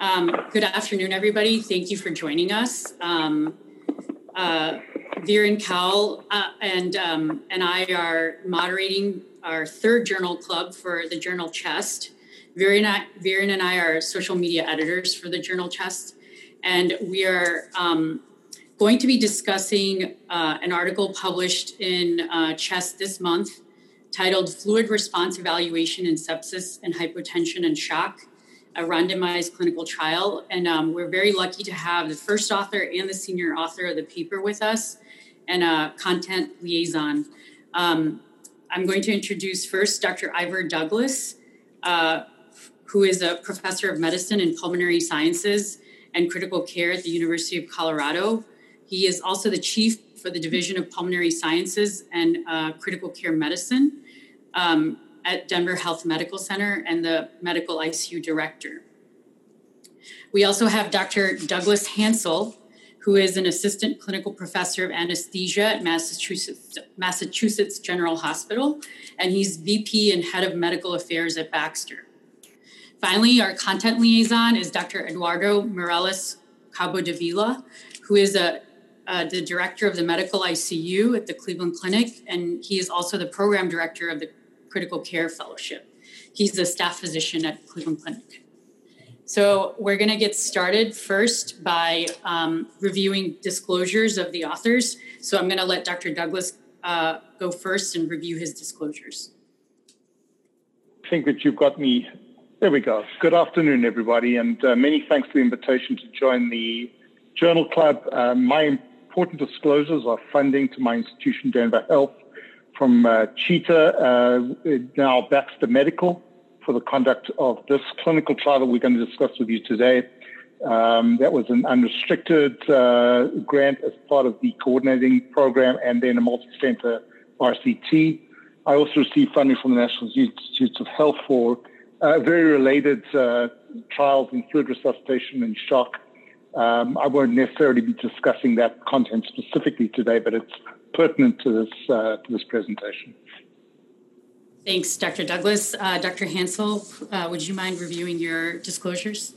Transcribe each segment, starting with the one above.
Um, good afternoon, everybody. Thank you for joining us. Um, uh, Viren Kaul uh, and, um, and I are moderating our third journal club for the journal Chest. Viren, Viren and I are social media editors for the journal Chest. And we are um, going to be discussing uh, an article published in uh, Chest this month titled Fluid Response Evaluation in Sepsis and Hypotension and Shock, a randomized clinical trial. And um, we're very lucky to have the first author and the senior author of the paper with us and a content liaison. Um, I'm going to introduce first Dr. Ivor Douglas, uh, who is a professor of medicine and pulmonary sciences and critical care at the University of Colorado. He is also the chief for the Division of Pulmonary Sciences and uh, Critical Care Medicine um, at Denver Health Medical Center and the medical ICU director. We also have Dr. Douglas Hansell, who is an assistant clinical professor of anesthesia at Massachusetts, Massachusetts General Hospital, and he's VP and head of medical affairs at Baxter. Finally, our content liaison is Dr. Eduardo Morales Cabo de Vila, who is a uh, the director of the medical ICU at the Cleveland Clinic, and he is also the program director of the Critical Care Fellowship. He's the staff physician at Cleveland Clinic. So we're going to get started first by um, reviewing disclosures of the authors. So I'm going to let Dr. Douglas uh, go first and review his disclosures. I think that you've got me. There we go. Good afternoon, everybody, and uh, many thanks for the invitation to join the Journal Club. Uh, my important disclosures are funding to my institution, Denver Health, from uh, Cheetah, uh, now Baxter Medical, for the conduct of this clinical trial that we're going to discuss with you today. Um, that was an unrestricted uh, grant as part of the coordinating program and then a multi-center RCT. I also received funding from the National Institutes of Health for uh, very related uh, trials in fluid resuscitation and shock um, I won't necessarily be discussing that content specifically today, but it's pertinent to this uh, to this presentation. Thanks, Dr. Douglas. Uh, Dr. Hansell, uh, would you mind reviewing your disclosures?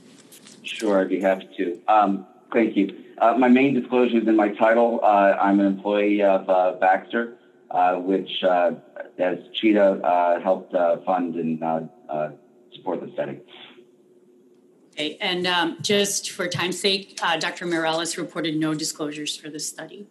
Sure, I'd be happy to. Um, thank you. Uh, my main disclosure is in my title. Uh, I'm an employee of uh, Baxter, which, as Cheetah, helped fund and support the study. Okay, and um, just for time's sake, uh, Dr. Mireles reported no disclosures for this study.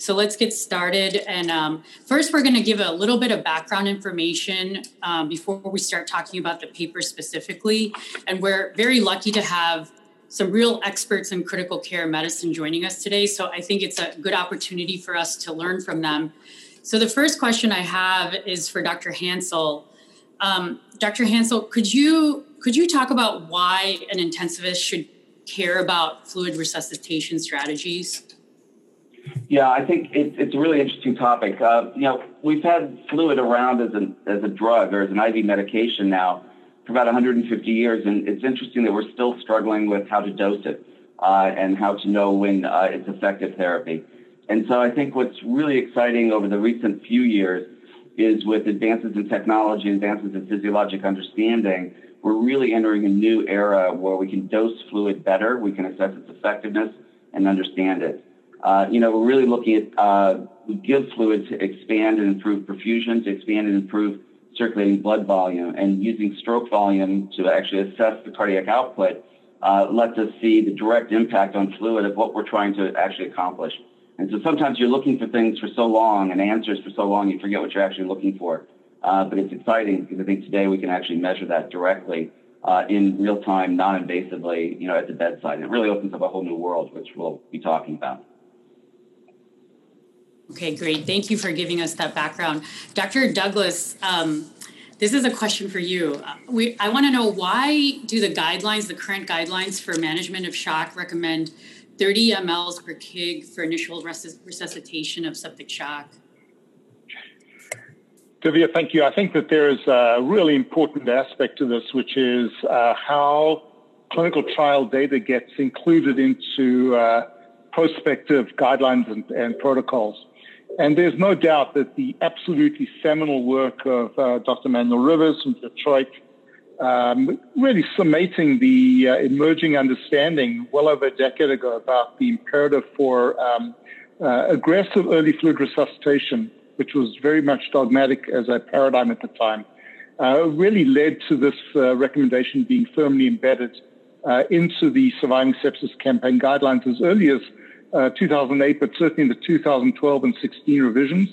So let's get started. And um, first, we're going to give a little bit of background information um, before we start talking about the paper specifically. And we're very lucky to have some real experts in critical care medicine joining us today. So I think it's a good opportunity for us to learn from them. So the first question I have is for Dr. Hansell. Um, Dr. Hansell, could you could you talk about why an intensivist should care about fluid resuscitation strategies? Yeah, I think it, it's a really interesting topic. Uh, you know, we've had fluid around as, an, as a drug or as an IV medication now for about 150 years, and it's interesting that we're still struggling with how to dose it uh, and how to know when uh, it's effective therapy. And so I think what's really exciting over the recent few years is with advances in technology, advances in physiologic understanding, we're really entering a new era where we can dose fluid better, we can assess its effectiveness and understand it. Uh, you know, we're really looking at uh, give fluid to expand and improve perfusion, to expand and improve circulating blood volume, and using stroke volume to actually assess the cardiac output uh, lets us see the direct impact on fluid of what we're trying to actually accomplish. And so sometimes you're looking for things for so long and answers for so long, you forget what you're actually looking for. Uh, but it's exciting because I think today we can actually measure that directly uh, in real time, non-invasively, you know, at the bedside. And it really opens up a whole new world, which we'll be talking about. Okay, great. Thank you for giving us that background. Dr. Douglas, um, this is a question for you. We, I want to know why do the guidelines, the current guidelines for management of shock recommend 30 mLs per kg for initial resuscitation of septic shock? Divya, thank you. I think that there is a really important aspect to this, which is uh, how clinical trial data gets included into uh, prospective guidelines and, and, protocols. And there's no doubt that the absolutely seminal work of uh, Dr. Emanuel Rivers from Detroit um, really summating the uh, emerging understanding well over a decade ago about the imperative for um, uh, aggressive early fluid resuscitation, which was very much dogmatic as a paradigm at the time, uh, really led to this uh, recommendation being firmly embedded uh, into the Surviving Sepsis Campaign guidelines as early as uh, 2008, but certainly in the 2012 and 16 revisions.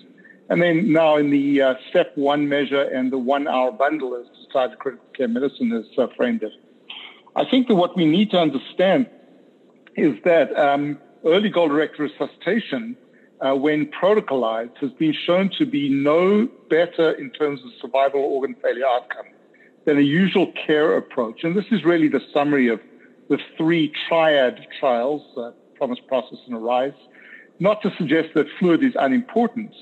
And then now in the uh, step one measure and the one hour bundle as Society Critical Care Medicine has uh, framed it. I think that what we need to understand is that um, early goal directed resuscitation, uh, when protocolized, has been shown to be no better in terms of survival organ failure outcome than a usual care approach. And this is really the summary of the three triad trials, Promise, Process, and Arise. Not to suggest that fluid is unimportant,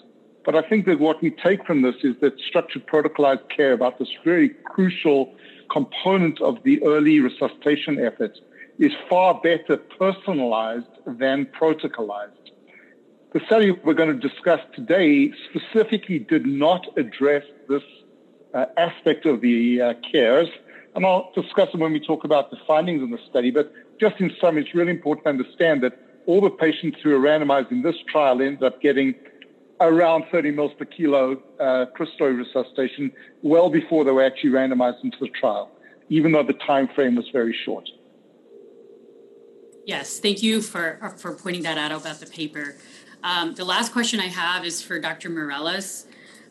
but I think that what we take from this is that structured protocolized care about this very crucial component of the early resuscitation effort is far better personalized than protocolized. The study we're going to discuss today specifically did not address this uh, aspect of the uh, cares, and I'll discuss them when we talk about the findings in the study. But just in sum, it's really important to understand that all the patients who are randomized in this trial ended up getting around 30 mils per kilo uh, resuscitation well before they were actually randomized into the trial, even though the time frame was very short. Yes, thank you for, uh, for pointing that out about the paper. Um, the last question I have is for Dr. Mireles.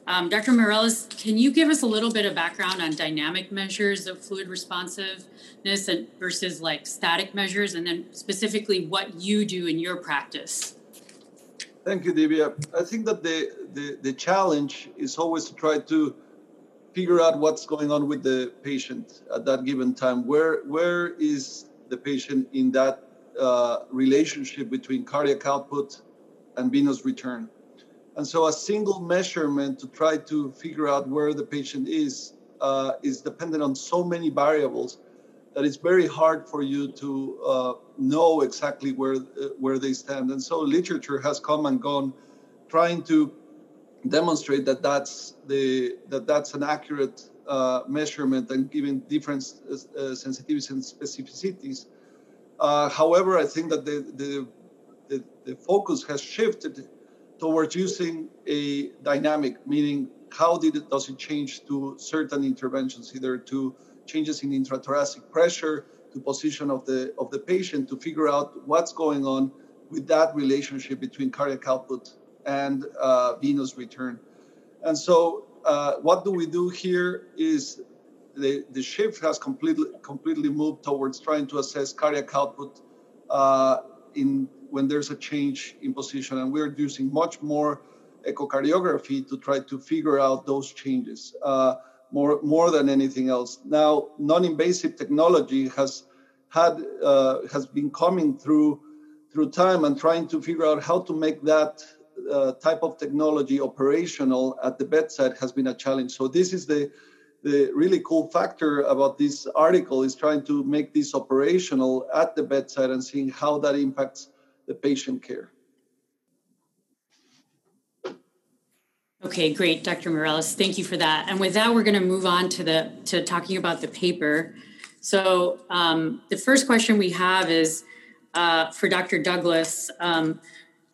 Um, Dr. Mireles, can you give us a little bit of background on dynamic measures of fluid responsiveness and versus like static measures, and then specifically what you do in your practice? Thank you, Divya. I think that the, the, the challenge is always to try to figure out what's going on with the patient at that given time. Where where is the patient in that uh, relationship between cardiac output and venous return? And so, a single measurement to try to figure out where the patient is uh, is dependent on so many variables that it's very hard for you to uh, know exactly where uh, where they stand. And so literature has come and gone, trying to demonstrate that that's the that that's an accurate uh, measurement and giving different uh, sensitivities and specificities. Uh, however, I think that the, the the, the focus has shifted towards using a dynamic, meaning how did it, does it change to certain interventions, either to changes in intrathoracic pressure, to position of the of the patient to figure out what's going on with that relationship between cardiac output and uh, venous return. And so, uh, what do we do here is the, the shift has completely completely moved towards trying to assess cardiac output uh, in when there's a change in position, and we're using much more echocardiography to try to figure out those changes. Uh, more more than anything else. Now, non-invasive technology has had uh, has been coming through through time and trying to figure out how to make that uh, type of technology operational at the bedside has been a challenge. So this is the the really cool factor about this article is trying to make this operational at the bedside and seeing how that impacts the patient care. Okay, great, Dr. Mireles. Thank you for that. And with that, we're going to move on to the to talking about the paper. So um, the first question we have is uh, for Dr. Douglas. Um,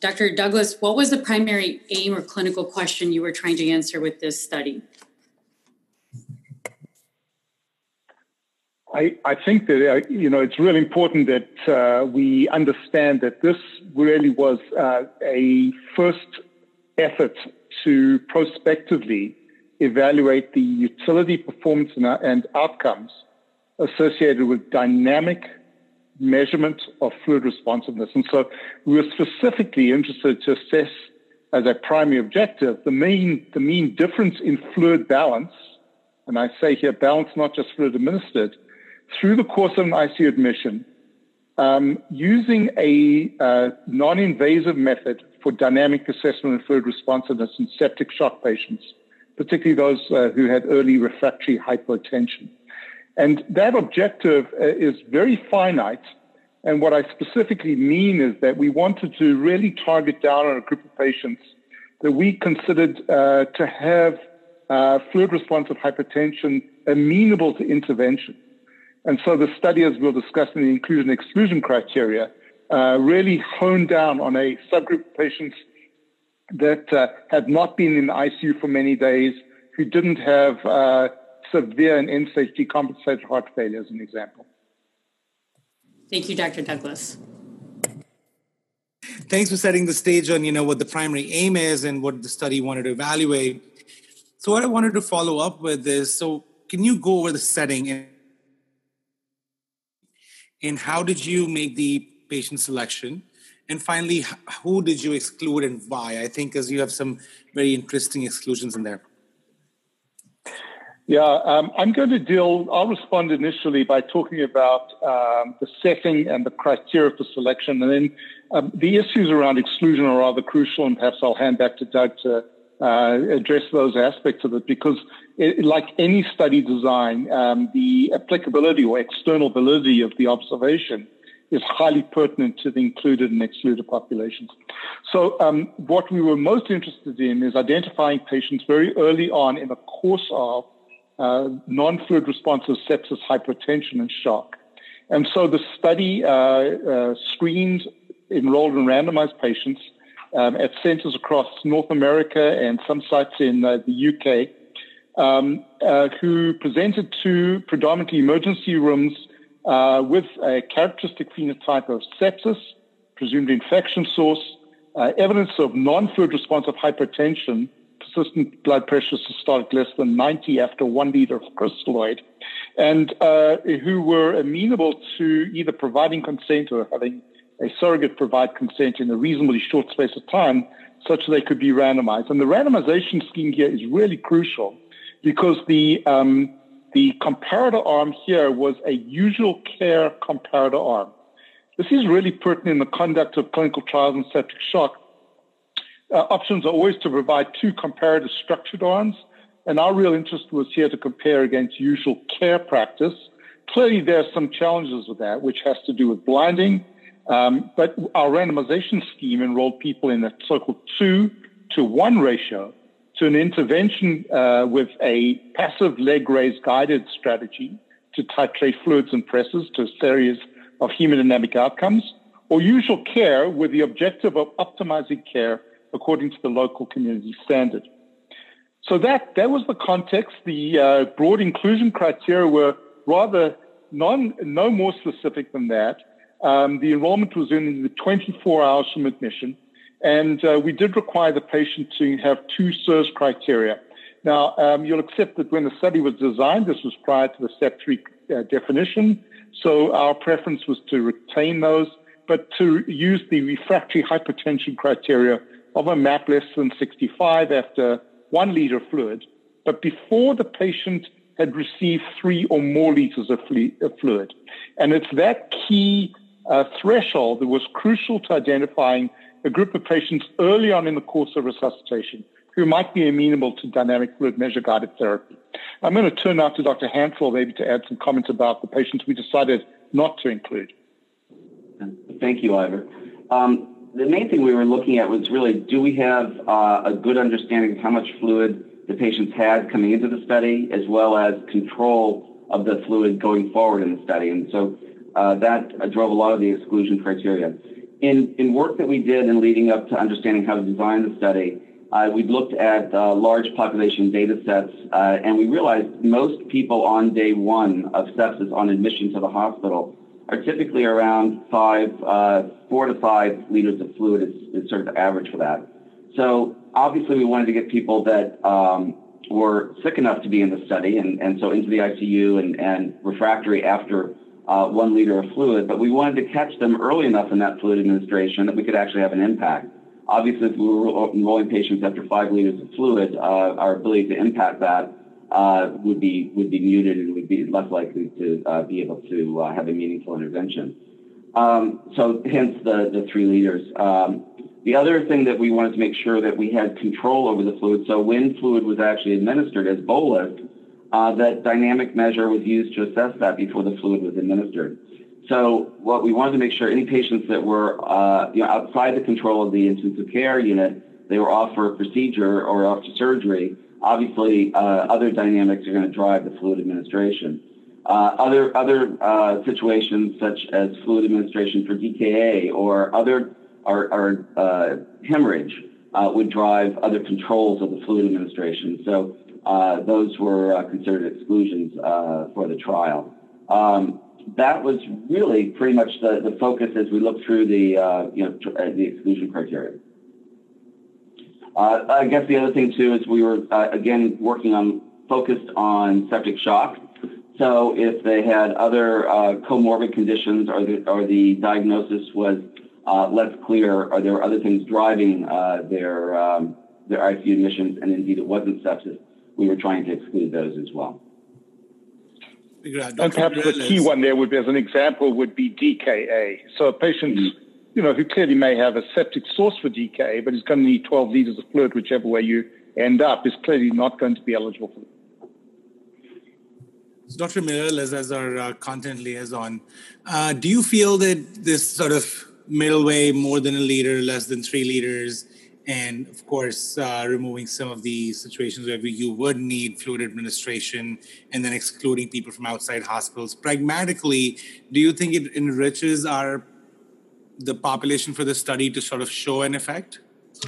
Dr. Douglas, what was the primary aim or clinical question you were trying to answer with this study? I, I think that uh, you know it's really important that uh, we understand that this really was uh, a first effort to prospectively evaluate the utility, performance, and, and outcomes associated with dynamic measurement of fluid responsiveness. And so we were specifically interested to assess as a primary objective the mean, the mean difference in fluid balance, and I say here balance, not just fluid administered, through the course of an ICU admission um, using a uh, non invasive method for dynamic assessment of fluid responsiveness in septic shock patients, particularly those uh, who had early refractory hypotension. And that objective uh, is very finite. And what I specifically mean is that we wanted to really target down on a group of patients that we considered uh, to have uh, fluid responsive hypotension amenable to intervention. And so the study, as we'll discuss in the inclusion exclusion criteria, uh, really honed down on a subgroup of patients that uh, had not been in the ICU for many days, who didn't have uh, severe and end-stage decompensated heart failure, as an example. Thank you, Dr. Douglas. Thanks for setting the stage on you know what the primary aim is and what the study wanted to evaluate. So what I wanted to follow up with is so can you go over the setting and, and how did you make the patient selection? And finally, who did you exclude and why? I think as you have some very interesting exclusions in there. Yeah, um, I'm going to deal, I'll respond initially by talking about um, the setting and the criteria for selection. And then um, the issues around exclusion are rather crucial, and perhaps I'll hand back to Doug to uh, address those aspects of it because, it, like any study design, um, the applicability or external validity of the observation is highly pertinent to the included and excluded populations. So, um, what we were most interested in is identifying patients very early on in the course of uh, non fluid responsive sepsis, hypotension, and shock. And so the study uh, uh, screened enrolled and randomized patients um, at centers across North America and some sites in uh, the UK um, uh, who presented to predominantly emergency rooms uh, with a characteristic phenotype of sepsis, presumed infection source, uh, evidence of non-fluid responsive hypotension, persistent blood pressure systolic less than 90 after one liter of crystalloid, and uh, who were amenable to either providing consent or having a surrogate provide consent in a reasonably short space of time such that they could be randomized. And the randomization scheme here is really crucial because the, um, the comparator arm here was a usual care comparator arm. This is really pertinent in the conduct of clinical trials in septic shock. Uh, options are always to provide two comparative structured arms, and our real interest was here to compare against usual care practice. Clearly, there are some challenges with that, which has to do with blinding, um, but our randomization scheme enrolled people in a so-called two to one ratio to an intervention uh, with a passive leg raise guided strategy to titrate fluids and pressors to a series of hemodynamic outcomes, or usual care with the objective of optimizing care according to the local community standard. So that, that was the context. The uh, broad inclusion criteria were rather non, no more specific than that. Um, the enrollment was in the 24 hours from admission, and uh, we did require the patient to have two SIRS criteria. Now, um, you'll accept that when the study was designed, this was prior to the SEP3 uh, definition, so our preference was to retain those, but to use the refractory hypotension criteria of a MAP less than 65 after one liter of fluid, but before the patient had received three or more liters of, fluid. And it's that key uh, threshold that was crucial to identifying a group of patients early on in the course of resuscitation who might be amenable to dynamic fluid measure guided therapy. I'm going to turn now to Dr. Hansell maybe to add some comments about the patients we decided not to include. Thank you, Ivor. Um, the main thing we were looking at was really do we have uh, a good understanding of how much fluid the patients had coming into the study, as well as control of the fluid going forward in the study. And so uh, that drove a lot of the exclusion criteria. In, in work that we did in leading up to understanding how to design the study, uh, we looked at uh, large population data sets, uh, and we realized most people on day one of sepsis on admission to the hospital are typically around five, uh, four to five liters of fluid is, is, sort of the average for that. So obviously, we wanted to get people that um, were sick enough to be in the study, and, and so into the ICU and, and refractory after uh, one liter of fluid, but we wanted to catch them early enough in that fluid administration that we could actually have an impact. Obviously, if we were enrolling patients after five liters of fluid, uh, our ability to impact that uh, would be would be muted and would be less likely to uh, be able to uh, have a meaningful intervention. Um, so, hence the the three liters. Um, the other thing that we wanted to make sure that we had control over the fluid. So, when fluid was actually administered as bolus, uh, that dynamic measure was used to assess that before the fluid was administered. So what we wanted to make sure any patients that were uh, you know, outside the control of the intensive care unit, they were off for a procedure or off to surgery, obviously, uh, other dynamics are going to drive the fluid administration. Uh, other other uh, situations such as fluid administration for DKA or other or, or uh, hemorrhage uh, would drive other controls of the fluid administration. So uh, those were uh, considered exclusions for the trial. Um, that was really pretty much the, the focus as we look through the you know the exclusion criteria. I guess the other thing too is we were again working on focused on septic shock so if they had other uh, comorbid conditions or the, or the diagnosis was uh, less clear or there were other things driving uh, their, um, their ICU admissions and indeed it wasn't sepsis, we were trying to exclude those as well. And perhaps the key one there would be, as an example, would be DKA. So a patient, mm-hmm. you know, who clearly may have a septic source for DKA, but is going to need 12 liters of fluid, whichever way you end up, is clearly not going to be eligible for it. Dr. Miller, as, as our uh, content liaison, uh, do you feel that this sort of middle way, more than a liter, less than three liters, and of course, uh, removing some of the situations where you would need fluid administration and then excluding people from outside hospitals, pragmatically, do you think it enriches our the population for the study to sort of show an effect?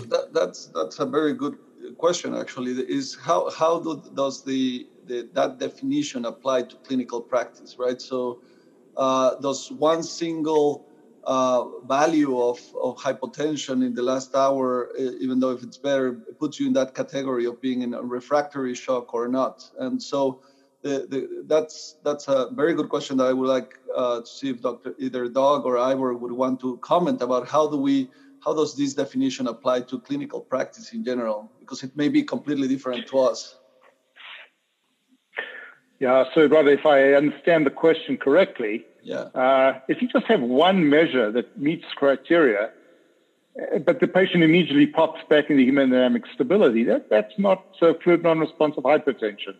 That, that's that's a very good question. Actually, is how how do, does the the, that definition apply to clinical practice, right? So, uh, does one single uh, value of, of hypotension in the last hour, even though if it's better, it puts you in that category of being in a refractory shock or not. And so the, the, that's that's a very good question that I would like uh, to see if Dr. either Doug or Ivor would want to comment about how do we how does this definition apply to clinical practice in general because it may be completely different to us. Yeah, so brother, if I understand the question correctly, yeah. Uh, if you just have one measure that meets criteria, uh, but the patient immediately pops back into hemodynamic stability, that, that's not uh, fluid non-responsive hypotension.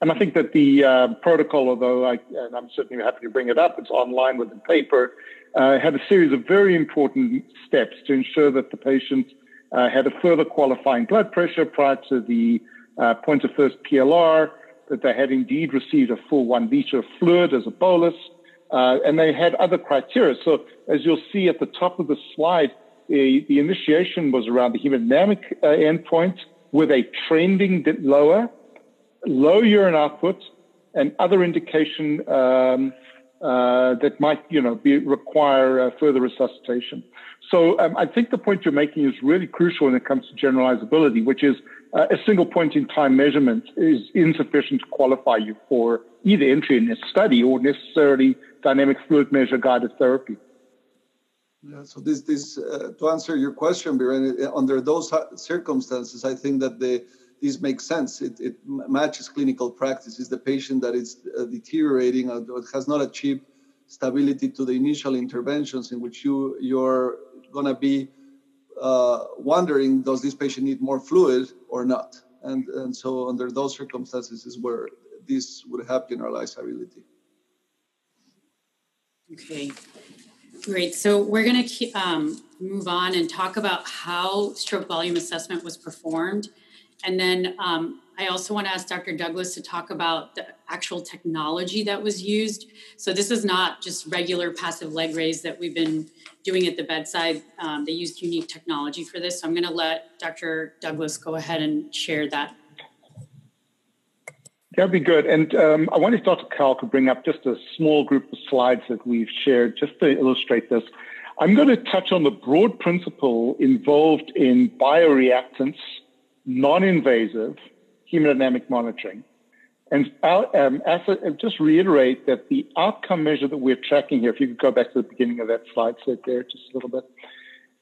And I think that the uh, protocol, although I, and I'm certainly happy to bring it up, it's online with the paper, uh, had a series of very important steps to ensure that the patient uh, had a further qualifying blood pressure prior to the uh, point of first PLR, that they had indeed received a full one liter of fluid as a bolus, uh, and they had other criteria. So as you'll see at the top of the slide, the, the initiation was around the hemodynamic uh, endpoint with a trending lower, low urine output, and other indication um, uh, that might, you know, be, require uh, further resuscitation. So um, I think the point you're making is really crucial when it comes to generalizability, which is uh, a single point in time measurement is insufficient to qualify you for either entry in a study or necessarily dynamic fluid measure guided therapy. Yeah, so this, this uh, to answer your question, Biren, uh, under those circumstances, I think that the this makes sense. It, it matches clinical practice. Is the patient that is uh, deteriorating or has not achieved stability to the initial interventions in which you you're going to be uh, wondering does this patient need more fluid or not? And and so under those circumstances is where this would have generalized ability okay great. So we're going to um, move on and talk about how stroke volume assessment was performed and then um, I also want to ask Dr. Douglas to talk about the actual technology that was used. So this is not just regular passive leg raise that we've been doing at the bedside. Um, they used unique technology for this. So I'm going to let Dr. Douglas go ahead and share that. That'd be good. And um, I wanted Dr. Kaul to bring up just a small group of slides that we've shared just to illustrate this. I'm going to touch on the broad principle involved in bioreactance, non-invasive, hemodynamic monitoring. And um, just reiterate that the outcome measure that we're tracking here, if you could go back to the beginning of that slide set there just a little bit.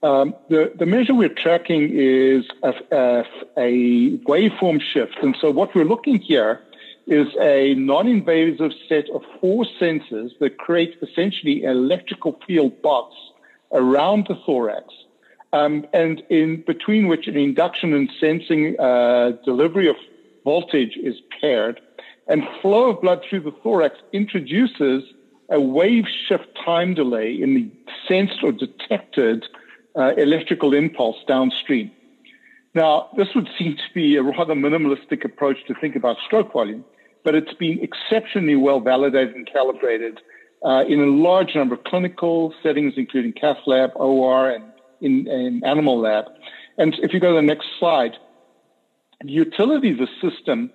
Um, the, the measure we're tracking is a, a, a waveform shift. And so what we're looking here is a non-invasive set of four sensors that create essentially an electrical field box around the thorax um, and in between which an induction and sensing uh, delivery of voltage is paired, and flow of blood through the thorax introduces a wave shift time delay in the sensed or detected uh, electrical impulse downstream. Now, this would seem to be a rather minimalistic approach to think about stroke volume, but it's been exceptionally well validated and calibrated uh, in a large number of clinical settings, including cath lab, OR, and in, in animal lab. And if you go to the next slide, the utility of the system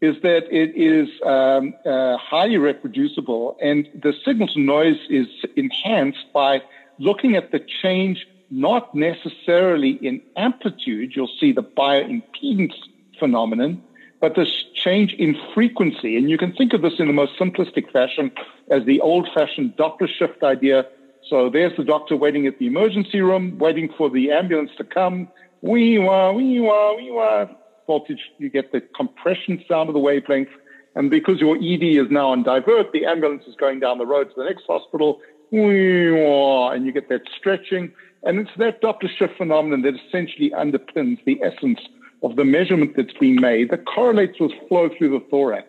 is that it is um, uh, highly reproducible and the signal to noise is enhanced by looking at the change not necessarily in amplitude, you'll see the bioimpedance phenomenon, but this change in frequency. And you can think of this in the most simplistic fashion as the old fashioned Doppler shift idea. So there's the doctor waiting at the emergency room, waiting for the ambulance to come. Wee wah, wee wah, wee wah. Voltage, you get the compression sound of the wavelength. And because your ED is now on divert, the ambulance is going down the road to the next hospital. Wee wah, and you get that stretching. And it's that Doppler shift phenomenon that essentially underpins the essence of the measurement that's being made that correlates with flow through the thorax.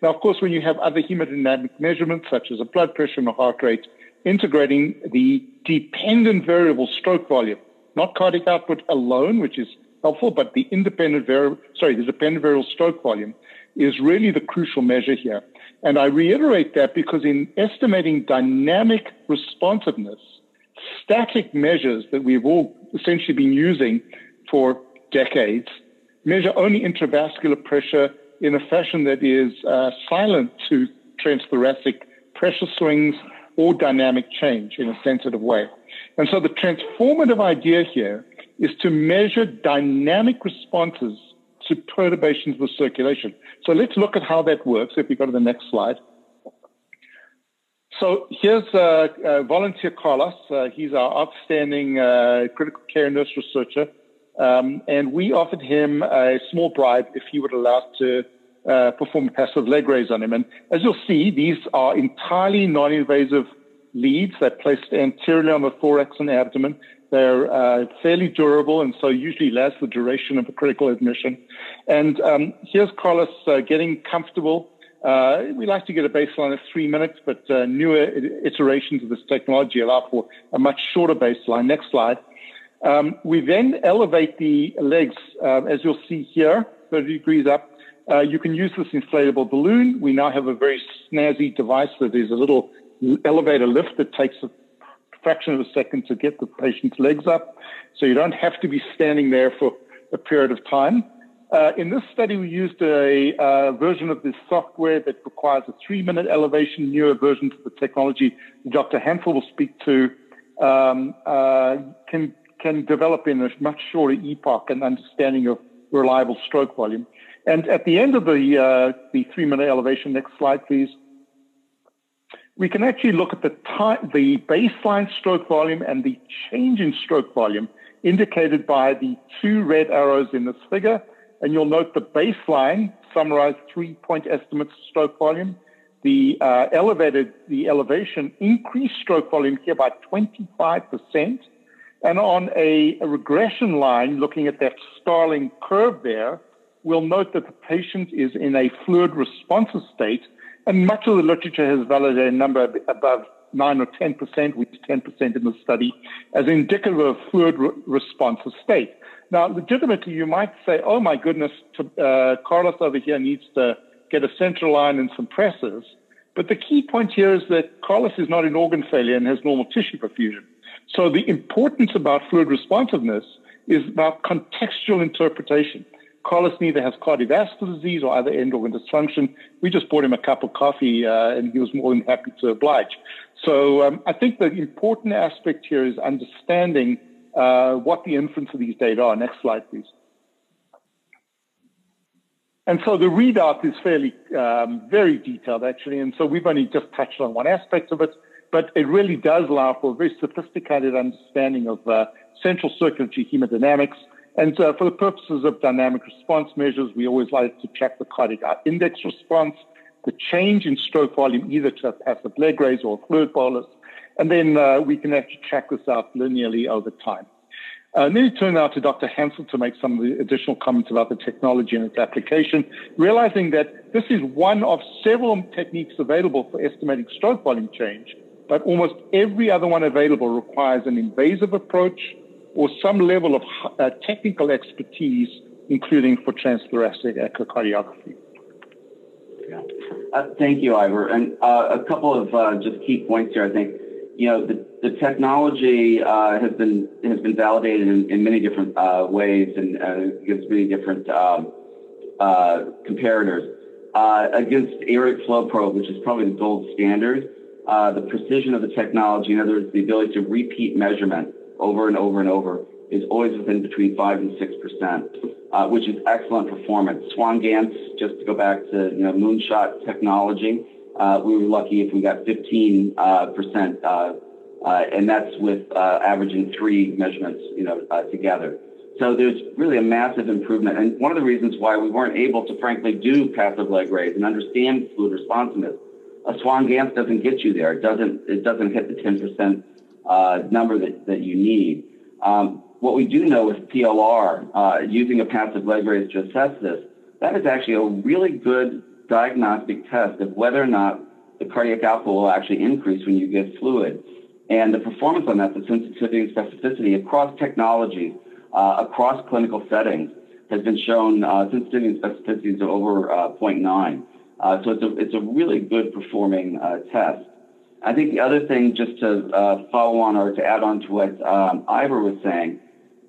Now, of course, when you have other hemodynamic measurements, such as a blood pressure and a heart rate, integrating the dependent variable stroke volume, not cardiac output alone, which is helpful, but the independent variable, sorry, the dependent variable stroke volume is really the crucial measure here. And I reiterate that because in estimating dynamic responsiveness, static measures that we've all essentially been using for decades measure only intravascular pressure in a fashion that is uh, silent to transthoracic pressure swings or dynamic change in a sensitive way. And so the transformative idea here is to measure dynamic responses to perturbations of the circulation. So let's look at how that works if we go to the next slide. So here's uh, uh, volunteer Carlos. Uh, he's our outstanding uh, critical care nurse researcher. Um, and we offered him a small bribe if he would allow us to uh, perform passive leg raise on him. And as you'll see, these are entirely non-invasive leads. They're placed anteriorly on the thorax and abdomen. They're uh, fairly durable and so usually last the duration of a critical admission. And um, here's Carlos uh, getting comfortable uh, we like to get a baseline of three minutes, but uh, newer iterations of this technology allow for a much shorter baseline. Next slide. Um, we then elevate the legs, uh, as you'll see here, 30 degrees up. Uh, you can use this inflatable balloon. We now have a very snazzy device that is a little elevator lift that takes a fraction of a second to get the patient's legs up. So you don't have to be standing there for a period of time. Uh, in this study, we used a uh, version of this software that requires a three minute elevation, newer versions of the technology Dr. Hansell will speak to, um, uh, can, can develop in a much shorter epoch an understanding of reliable stroke volume. And at the end of the, uh, the three minute elevation, next slide, please, we can actually look at the, time, the baseline stroke volume and the change in stroke volume indicated by the two red arrows in this figure and you'll note the baseline summarized three point estimates stroke volume. The uh, elevated, the elevation increased stroke volume here by 25%. And on a, a regression line, looking at that Starling curve there, we'll note that the patient is in a fluid responsive state. And much of the literature has validated a number above 9 or 10%, which is 10% in the study, as indicative of fluid re- responsive state. Now, legitimately, you might say, oh my goodness, uh, Carlos over here needs to get a central line and some pressors. But the key point here is that Carlos is not in organ failure and has normal tissue perfusion. So the importance about fluid responsiveness is about contextual interpretation. Carlos neither has cardiovascular disease or other end organ dysfunction. We just bought him a cup of coffee uh, and he was more than happy to oblige. So um, I think the important aspect here is understanding uh, what the inference of these data are. Next slide, please. And so the readout is fairly, um, very detailed actually. And so we've only just touched on one aspect of it, but it really does allow for a very sophisticated understanding of uh, central circulatory hemodynamics. And uh, for the purposes of dynamic response measures, we always like to track the cardiac index response, the change in stroke volume, either to a passive leg raise or fluid bolus, and then uh, we can actually track this out linearly over time. Uh, then turn now to Dr. Hansell to make some of the additional comments about the technology and its application, realizing that this is one of several techniques available for estimating stroke volume change, but almost every other one available requires an invasive approach or some level of uh, technical expertise, including for transthoracic echocardiography. Yeah. Uh, thank you, Ivor. And uh, a couple of uh, just key points here. I think you know the, the technology uh, has been has been validated in, in many different uh, ways and gives many different um, comparators against aortic flow probe, which is probably the gold standard. the precision of the technology, in other words, the ability to repeat measurement over and over and over is always within between 5 and 6%, uh, which is excellent performance. Swan-Ganz, just to go back to you know, moonshot technology, uh, we were lucky if we got 15, uh, percent, uh, uh, and that's with uh, averaging three measurements you know, together. So there's really a massive improvement. And one of the reasons why we weren't able to, frankly, do passive leg raise and understand fluid responsiveness, a Swan-Ganz doesn't get you there. It doesn't, it doesn't hit the 10% uh, number that, that you need. Um, what we do know with PLR, uh, using a passive leg raise to assess this, that is actually a really good diagnostic test of whether or not the cardiac output will actually increase when you give fluid. And the performance on that, the sensitivity and specificity across technologies, uh, across clinical settings, has been shown uh, sensitivity and specificity is over uh, 0.9. Uh, so it's a, it's a really good performing uh, test. I think the other thing, just to uh, follow on or to add on to what um, Ivor was saying,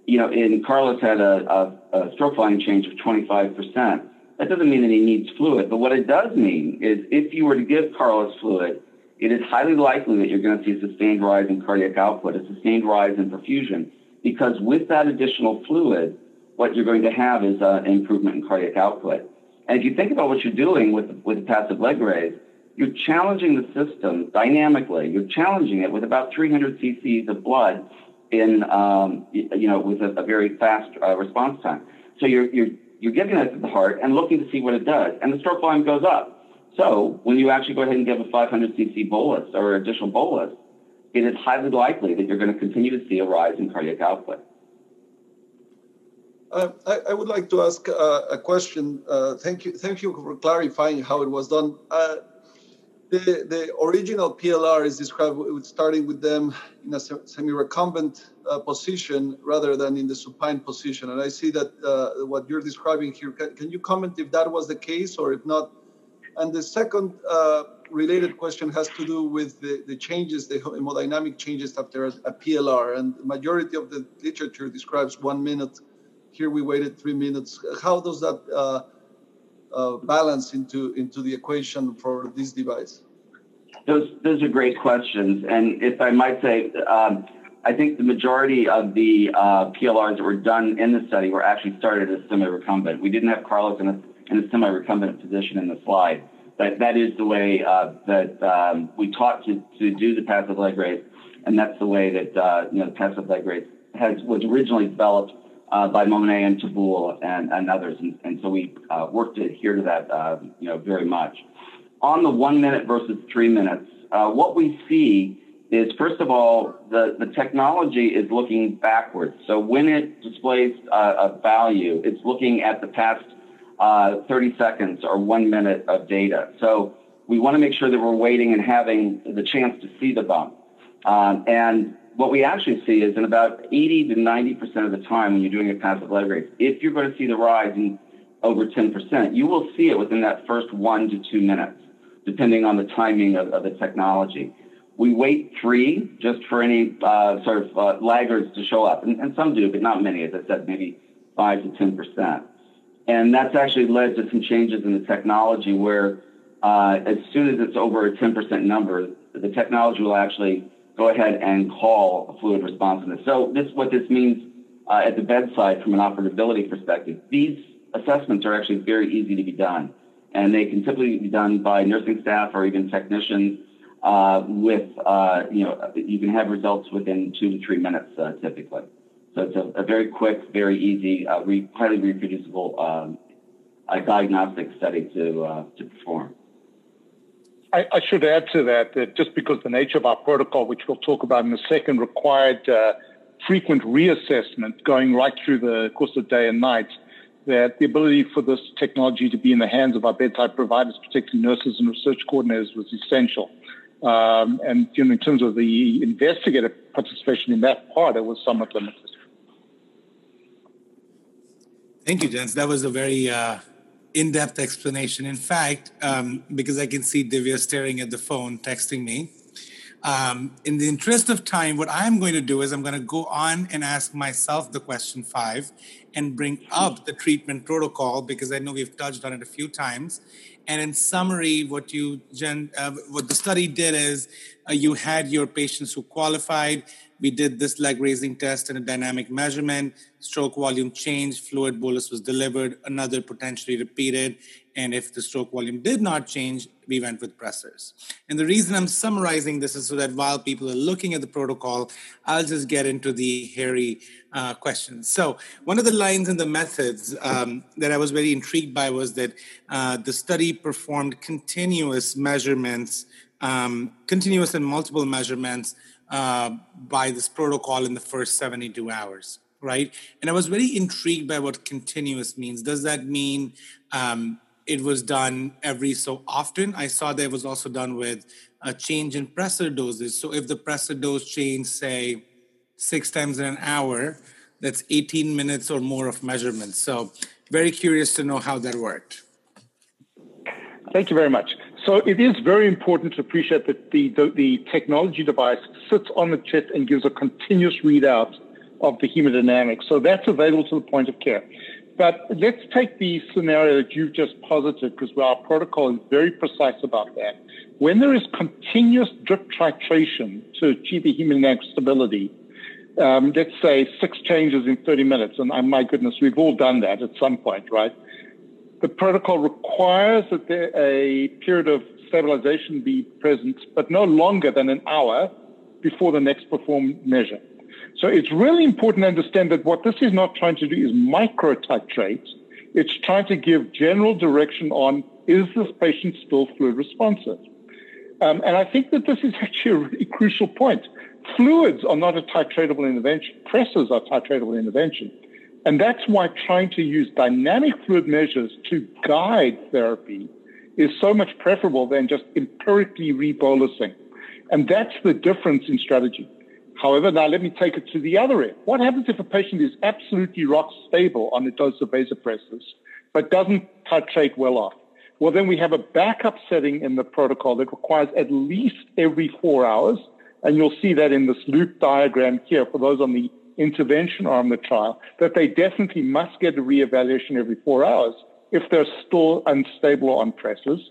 you know, in Carlos had a, a, a stroke volume change of 25%. That doesn't mean that he needs fluid, but what it does mean is if you were to give Carlos fluid, it is highly likely that you're going to see a sustained rise in cardiac output, a sustained rise in perfusion, because with that additional fluid, what you're going to have is uh, an improvement in cardiac output. And if you think about what you're doing with, with the passive leg raise, you're challenging the system dynamically. You're challenging it with about 300 cc's of blood in, um, you know, with a, a very fast uh, response time. So you're, you're, you're giving it to the heart and looking to see what it does. And the stroke volume goes up. So when you actually go ahead and give a 500 cc bolus or additional bolus, it is highly likely that you're going to continue to see a rise in cardiac output. Uh, I, I, would like to ask uh, a question. Uh, thank you, thank you for clarifying how it was done. Uh, the, the original PLR is described with starting with them in a semi-recumbent uh, position rather than in the supine position. And I see that uh, what you're describing here, can, can, you comment if that was the case or if not? And the second uh, related question has to do with the, the changes, the hemodynamic changes after a, a, PLR. And the majority of the literature describes one minute. Here we waited three minutes. How does that uh, balance into into the equation for this device? Those those are great questions, and if I might say, um, I think the majority of the uh, PLRs that were done in the study were actually started as semi-recumbent. We didn't have Carlos in a, in a semi-recumbent position in the slide, but that is the way uh, that um, we taught to, to do the passive leg raise, and that's the way that uh, you know the passive leg raise has was originally developed uh, by Monnet and Teboul and, and others. And, and, so we uh, worked to adhere to that, uh, you know, very much. On the one minute versus three minutes, uh, what we see is, first of all, the, the technology is looking backwards. So when it displays a value, it's looking at the past uh, 30 seconds or one minute of data. So we want to make sure that we're waiting and having the chance to see the bump. Um, and what we actually see is in about 80 to 90% of the time when you're doing a passive leg raise, if you're going to see the rise in over 10%, you will see it within that first one to two minutes, depending on the timing of, of the technology. We wait three just for any uh, sort of uh, laggards to show up, and, and some do, but not many, as I said, maybe five to 10%. And that's actually led to some changes in the technology where uh, as soon as it's over a 10% number, the technology will actually go ahead and call a fluid responsiveness. So this what this means uh, at the bedside from an operability perspective. These assessments are actually very easy to be done, and they can typically be done by nursing staff or even technicians. Uh, with uh, you know, you can have results within two to three minutes uh, typically. So it's a, a, very quick, very easy, uh, re- highly reproducible um, diagnostic study to uh, to perform. I, I, should add to that that just because the nature of our protocol, which we'll talk about in a second, required uh, frequent reassessment going right through the course of day and night, that the ability for this technology to be in the hands of our bedside providers, particularly nurses and research coordinators, was essential. Um, and you know, in terms of the investigator participation in that part, it was somewhat limited. Thank you, Jens. That was a very uh, in-depth explanation. In fact, um, because I can see Divya staring at the phone, texting me. Um, in the interest of time, what I'm going to do is I'm going to go on and ask myself the question five and bring up the treatment protocol because I know we've touched on it a few times. And in summary, what you uh, what the study did is uh, you had your patients who qualified. We did this leg raising test and a dynamic measurement. Stroke volume changed, fluid bolus was delivered, another potentially repeated. And if the stroke volume did not change, we went with pressors. And the reason I'm summarizing this is so that while people are looking at the protocol, I'll just get into the hairy uh, questions. So, one of the lines in the methods um, that I was very intrigued by was that uh, the study performed continuous measurements, um, continuous and multiple measurements uh, by this protocol in the first 72 hours, right? And I was very intrigued by what continuous means. Does that mean um, it was done every so often? I saw that it was also done with a change in pressor doses. So if the pressor dose changed, say, six times in an hour, that's 18 minutes or more of measurement. So very curious to know how that worked. Thank you very much. So it is very important to appreciate that the, the, the, technology device sits on the chest and gives a continuous readout of the hemodynamics. So that's available to the point of care. But let's take the scenario that you've just posited because our protocol is very precise about that. When there is continuous drip titration to achieve the hemodynamic stability, um, let's say six changes in 30 minutes, and my goodness, we've all done that at some point, right? The protocol requires that there a period of stabilization be present, but no longer than an hour before the next performed measure. So it's really important to understand that what this is not trying to do is micro titrate. It's trying to give general direction on is this patient still fluid responsive? Um, and I think that this is actually a really crucial point. Fluids are not a titratable intervention. Pressors are titratable intervention. And that's why trying to use dynamic fluid measures to guide therapy is so much preferable than just empirically rebolusing. And that's the difference in strategy. However, now let me take it to the other end. What happens if a patient is absolutely rock stable on a dose of vasopressors, but doesn't titrate well off? Well, then we have a backup setting in the protocol that requires at least every four hours. And you'll see that in this loop diagram here for those on the intervention arm of the trial, that they definitely must get a reevaluation every four hours if they're still unstable on pressors.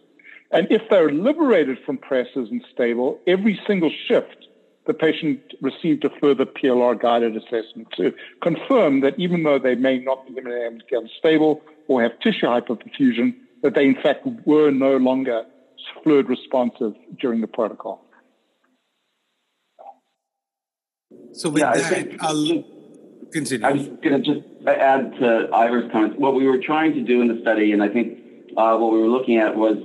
And if they're liberated from pressors and stable, every single shift, the patient received a further PLR guided assessment to confirm that even though they may not be hemodynamically unstable or have tissue hypoperfusion, that they in fact were no longer fluid responsive during the protocol. So with yeah, that, think, I'll continue. I was going to just add to Ivor's comments. What we were trying to do in the study, and I think uh, what we were looking at was,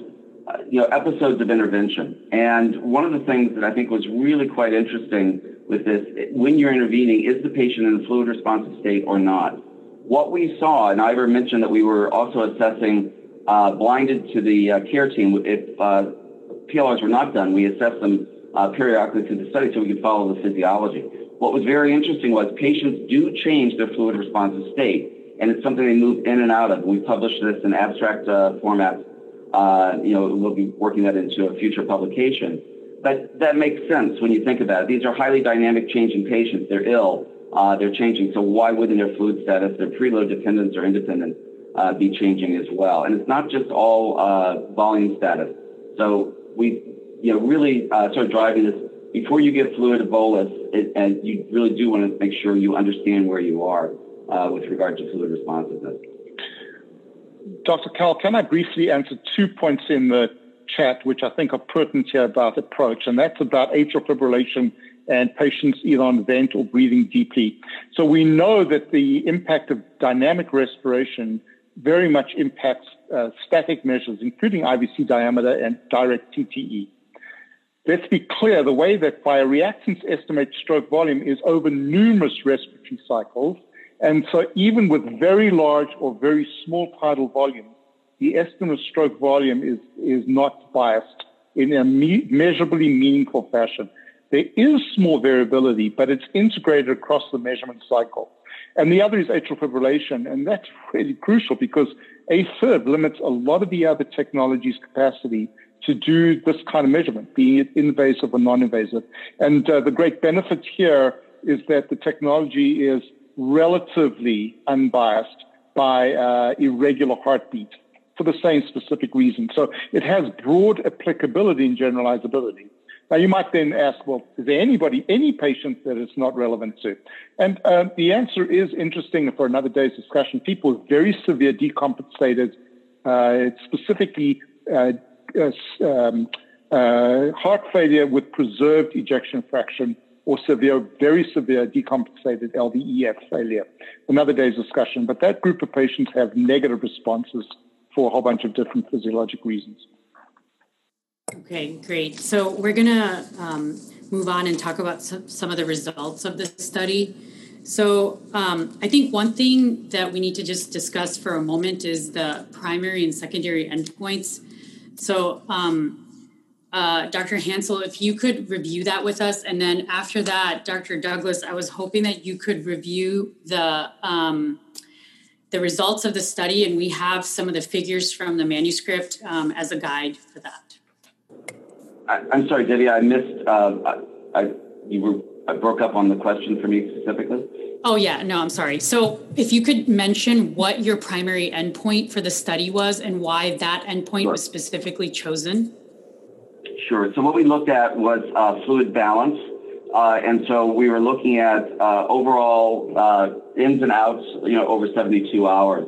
uh, you know, episodes of intervention. And one of the things that I think was really quite interesting with this, when you're intervening, is the patient in a fluid responsive state or not? What we saw, and Ivor mentioned that we were also assessing uh, blinded to the uh, care team. If uh, PLRs were not done, we assessed them uh, periodically through the study so we could follow the physiology. What was very interesting was patients do change their fluid responsive state, and it's something they move in and out of. We published this in abstract uh, format. Uh, you know, we'll be working that into a future publication. But that makes sense when you think about it. These are highly dynamic changing patients. They're ill. Uh, they're changing. So why wouldn't their fluid status, their preload dependence or independence, uh, be changing as well? And it's not just all uh, volume status. So we you know, really uh, start driving this before you get fluid to bolus, it, and you really do want to make sure you understand where you are uh, with regard to fluid responsiveness. Dr. Kaul, can I briefly answer two points in the chat, which I think are pertinent here about approach, and that's about atrial fibrillation and patients either on vent or breathing deeply. So we know that the impact of dynamic respiration very much impacts uh, static measures, including IVC diameter and direct TTE. Let's be clear, the way that bioreactance estimate stroke volume is over numerous respiratory cycles. And so even with very large or very small tidal volumes, the estimate of stroke volume is, is not biased in a me- measurably meaningful fashion. There is small variability, but it's integrated across the measurement cycle. And the other is atrial fibrillation, and that's really crucial because AFib limits a lot of the other technology's capacity to do this kind of measurement, be it invasive or non-invasive. And uh, the great benefit here is that the technology is relatively unbiased by uh, irregular heartbeat for the same specific reason. So it has broad applicability and generalizability. Now, you might then ask, well, is there anybody, any patient that it's not relevant to? And uh, the answer is interesting for another day's discussion. People with very severe decompensated, uh, specifically uh, um, uh, heart failure with preserved ejection fraction or severe, very severe decompensated LVEF failure. Another day's discussion. But that group of patients have negative responses for a whole bunch of different physiologic reasons. Okay, great. So we're going to um, move on and talk about some, some of the results of this study. So um, I think one thing that we need to just discuss for a moment is the primary and secondary endpoints. So um, uh, Dr. Hansell, if you could review that with us, and then after that, Dr. Douglas, I was hoping that you could review the um, the results of the study, and we have some of the figures from the manuscript um, as a guide for that. I, am sorry, Debbie, I missed. Uh, I, I, you were I broke up on the question for me specifically. Oh yeah, no, I'm sorry. So if you could mention what your primary endpoint for the study was and why that endpoint sure. was specifically chosen. Sure. So what we looked at was uh, fluid balance uh, and so we were looking at uh, overall uh, ins and outs, you know, over 72 hours.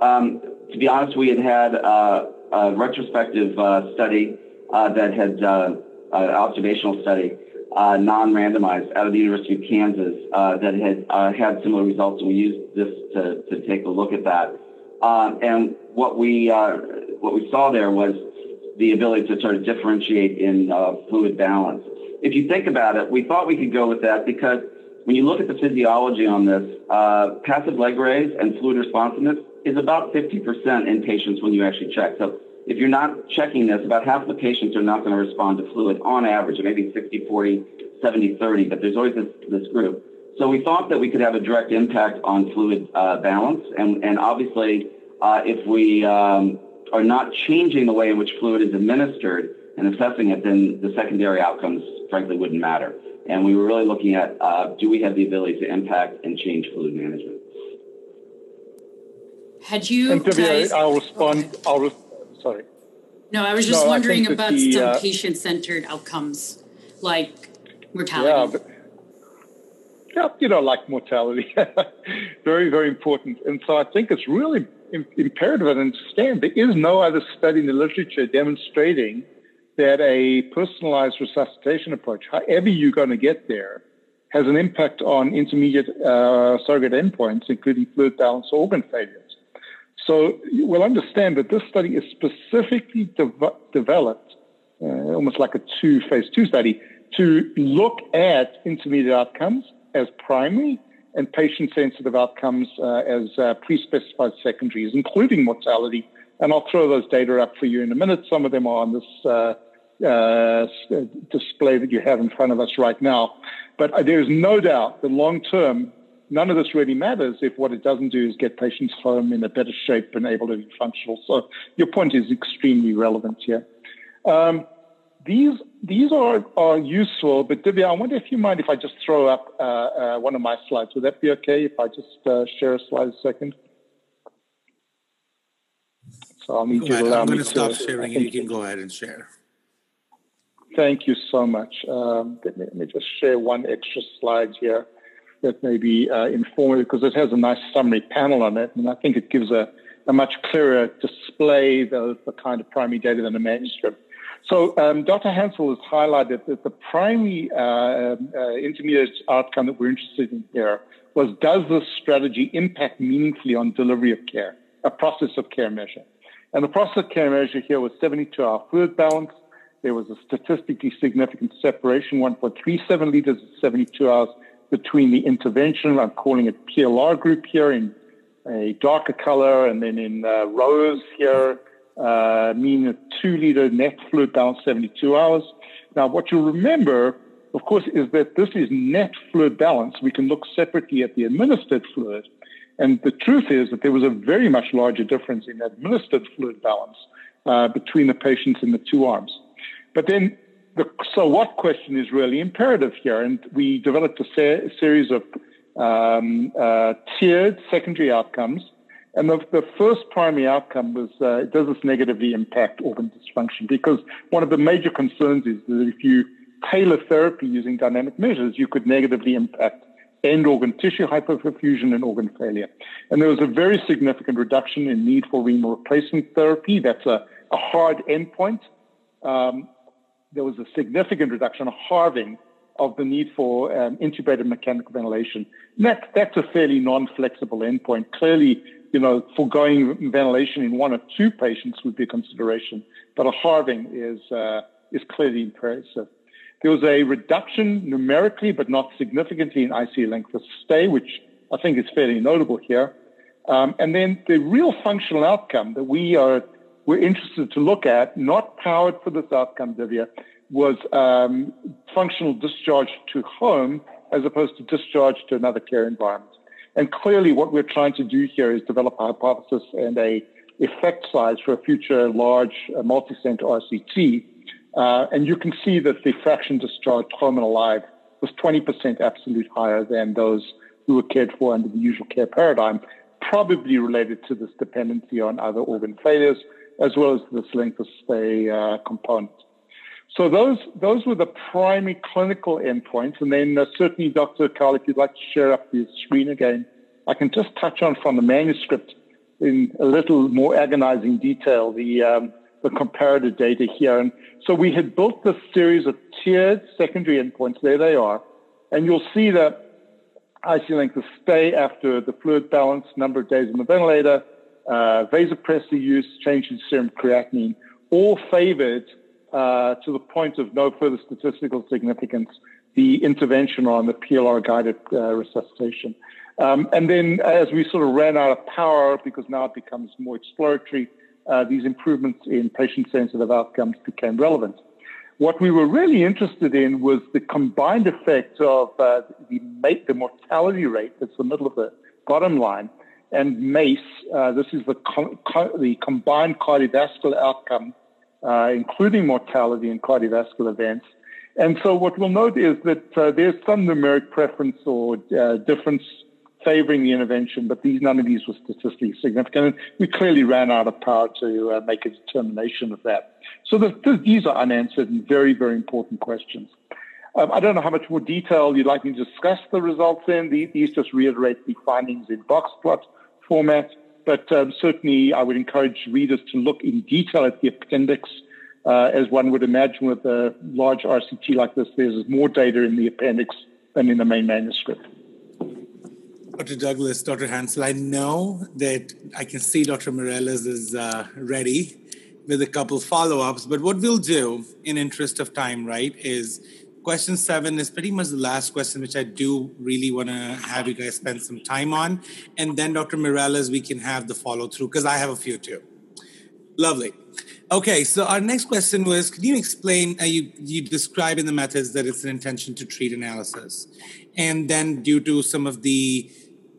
Um, to be honest, we had had uh, a retrospective uh, study uh, that had an observational study, Uh, non-randomized, out of the University of Kansas uh, that had uh, had similar results, and we used this to, to take a look at that. Um, and what we what we saw there was the ability to sort of differentiate in fluid balance if you think about it, we thought we could go with that because when you look at the physiology on this, uh, passive leg raise and fluid responsiveness is about 50% in patients when you actually check. So if you're not checking this, about half the patients are not going to respond to fluid on average, maybe 60, 40, 70, 30, but there's always this, this group. So we thought that we could have a direct impact on fluid uh, balance. And, and obviously, uh, if we um, are not changing the way in which fluid is administered and assessing it, then the secondary outcomes frankly wouldn't matter. And we were really looking at uh, do we have the ability to impact and change fluid management? Had you? And guys, I'll respond. I'll re- sorry. No, I was just no, wondering about the, some uh, patient-centered outcomes like mortality. Yeah, but, yeah, you know, like mortality, very, very important. And so I think it's really imperative to understand there is no other study in the literature demonstrating that a personalized resuscitation approach, however you're going to get there, has an impact on intermediate uh, surrogate endpoints, including fluid balance organ failures. So we'll understand that this study is specifically de- developed, uh, almost like a two phase two study, to look at intermediate outcomes as primary and patient sensitive outcomes uh, as uh, pre specified secondaries, including mortality. And I'll throw those data up for you in a minute. Some of them are on this uh, uh, display that you have in front of us right now. But uh, there is no doubt that long term, none of this really matters if what it doesn't do is get patients home in a better shape and able to be functional. So your point is extremely relevant here. Um, these these are, are useful, but Divya, I wonder if you mind if I just throw up uh, uh, one of my slides. Would that be okay if I just uh, share a slide a second? So I'll need go you to allow I'm going to stop sharing and you can go ahead and share. Thank you so much. Um, let, me, let, me, just share one extra slide here that may be uh, informative because it has a nice summary panel on it, and I think it gives a, a much clearer display of the kind of primary data than a manuscript. So um, Dr. Hansell has highlighted that the primary uh, uh, intermediate outcome that we're interested in here was does this strategy impact meaningfully on delivery of care, a process of care measure? And the process of care measure here was 72 hour fluid balance, there was a statistically significant separation, 1.37 liters at 72 hours between the intervention, I'm calling it PLR group here in a darker color, and then in uh, rose here, uh, mean a two liter net fluid balance 72 hours. Now, what you remember of course, is that this is net fluid balance. We can look separately at the administered fluid. And the truth is that there was a very much larger difference in administered fluid balance uh, between the patients in the two arms. But then the so what question is really imperative here. And we developed a, ser- a series of um, uh, tiered secondary outcomes. And the, the first primary outcome was uh, does this negatively impact organ dysfunction? Because one of the major concerns is that if you tailor therapy using dynamic measures, you could negatively impact end organ tissue hypoperfusion and organ failure. And there was a very significant reduction in need for renal replacement therapy. That's a, a hard endpoint. Um, there was a significant reduction, a halving of the need for um, intubated mechanical ventilation. That, that's a fairly non-flexible endpoint. Clearly, you know, foregoing ventilation in one or two patients would be a consideration, but a halving is uh, is clearly impressive. There was a reduction numerically, but not significantly in ICU length of stay, which I think is fairly notable here. Um, and then the real functional outcome that we are we're interested to look at, not powered for this outcome, Divya, was um, functional discharge to home as opposed to discharge to another care environment. And clearly, what we're trying to do here is develop a hypothesis and a effect size for a future large uh, multi-center RCT uh, and you can see that the fraction discharged home and alive was 20% absolute higher than those who were cared for under the usual care paradigm, probably related to this dependency on other organ failures, as well as this length of stay uh, component. So those those were the primary clinical endpoints, and then uh, certainly, Dr. Kaul, if you'd like to share up the screen again, I can just touch on from the manuscript in a little more agonizing detail the um, the comparative data here. And so we had built this series of tiered secondary endpoints. There they are. And you'll see that ICU length of stay after the fluid balance, number of days on the ventilator, uh, vasopressor use, change in serum creatinine, all favored uh, to the point of no further statistical significance the intervention on the PLR guided uh, resuscitation. Um, and then as we sort of ran out of power, because now it becomes more exploratory, uh, these improvements in patient sensitive outcomes became relevant. What we were really interested in was the combined effect of uh, the, the mortality rate, that's the middle of the bottom line, and MACE. Uh, this is the, co- the combined cardiovascular outcome, uh, including mortality and cardiovascular events. And so what we'll note is that uh, there's some numeric preference or uh, difference favoring the intervention, but these none of these were statistically significant. And we clearly ran out of power to uh, make a determination of that. So the, the, these are unanswered and very, very important questions. Um, I don't know how much more detail you'd like me to discuss the results in. These just reiterate the findings in box plot format, but um, certainly I would encourage readers to look in detail at the appendix. Uh, as one would imagine with a large RCT like this, there's more data in the appendix than in the main manuscript. Dr. Douglas, Dr. Hansell, I know that I can see Dr. Mireles is uh, ready with a couple follow-ups, but what we'll do in interest of time, right, is question seven is pretty much the last question, which I do really want to have you guys spend some time on. And then Dr. Mireles, we can have the follow through because I have a few too. Lovely. Okay, so our next question was: Can you explain? Uh, you you describe in the methods that it's an intention to treat analysis, and then due to some of the